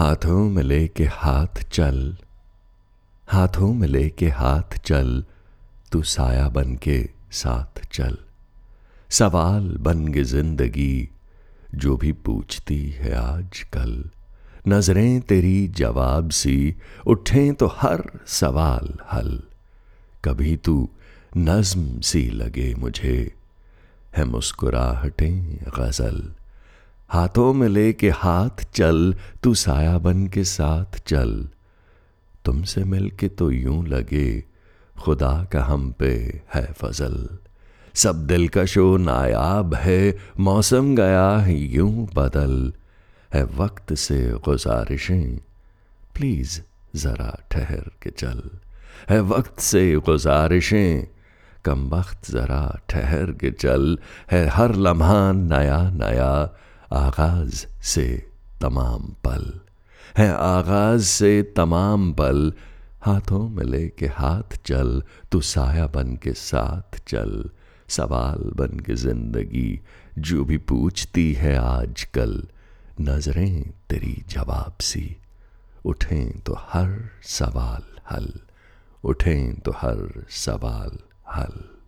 हाथों में ले के हाथ चल, हाथों में ले के हाथ चल, तू साया बन के साथ चल। सवाल बन गए ज़िंदगी, जो भी पूछती है आज कल नज़रें तेरी जवाब सी, उठें तो हर सवाल हल। कभी तू नज्म सी लगे मुझे, है मुस्कुराहटें गज़ल। हाथों में लेके हाथ चल, तू साया बन के साथ चल। तुमसे मिल के तो यूँ लगे, खुदा का हम पे है फजल। सब दिलकशो नायाब है, मौसम गया है यूँ बदल। है वक्त से गुजारिशें, प्लीज़ जरा ठहर के चल। है वक्त से गुजारिशें, कम वक्त ज़रा ठहर के चल। है हर लम्हा नया नया आगाज़ से तमाम पल। है आगाज़ से तमाम पल। हाथों में ले के हाथ चल, तू साया बन के साथ चल। सवाल बन के ज़िंदगी, जो भी पूछती है आज कल नज़रें तेरी जवाब सी। उठें तो हर सवाल हल। उठें तो हर सवाल हल।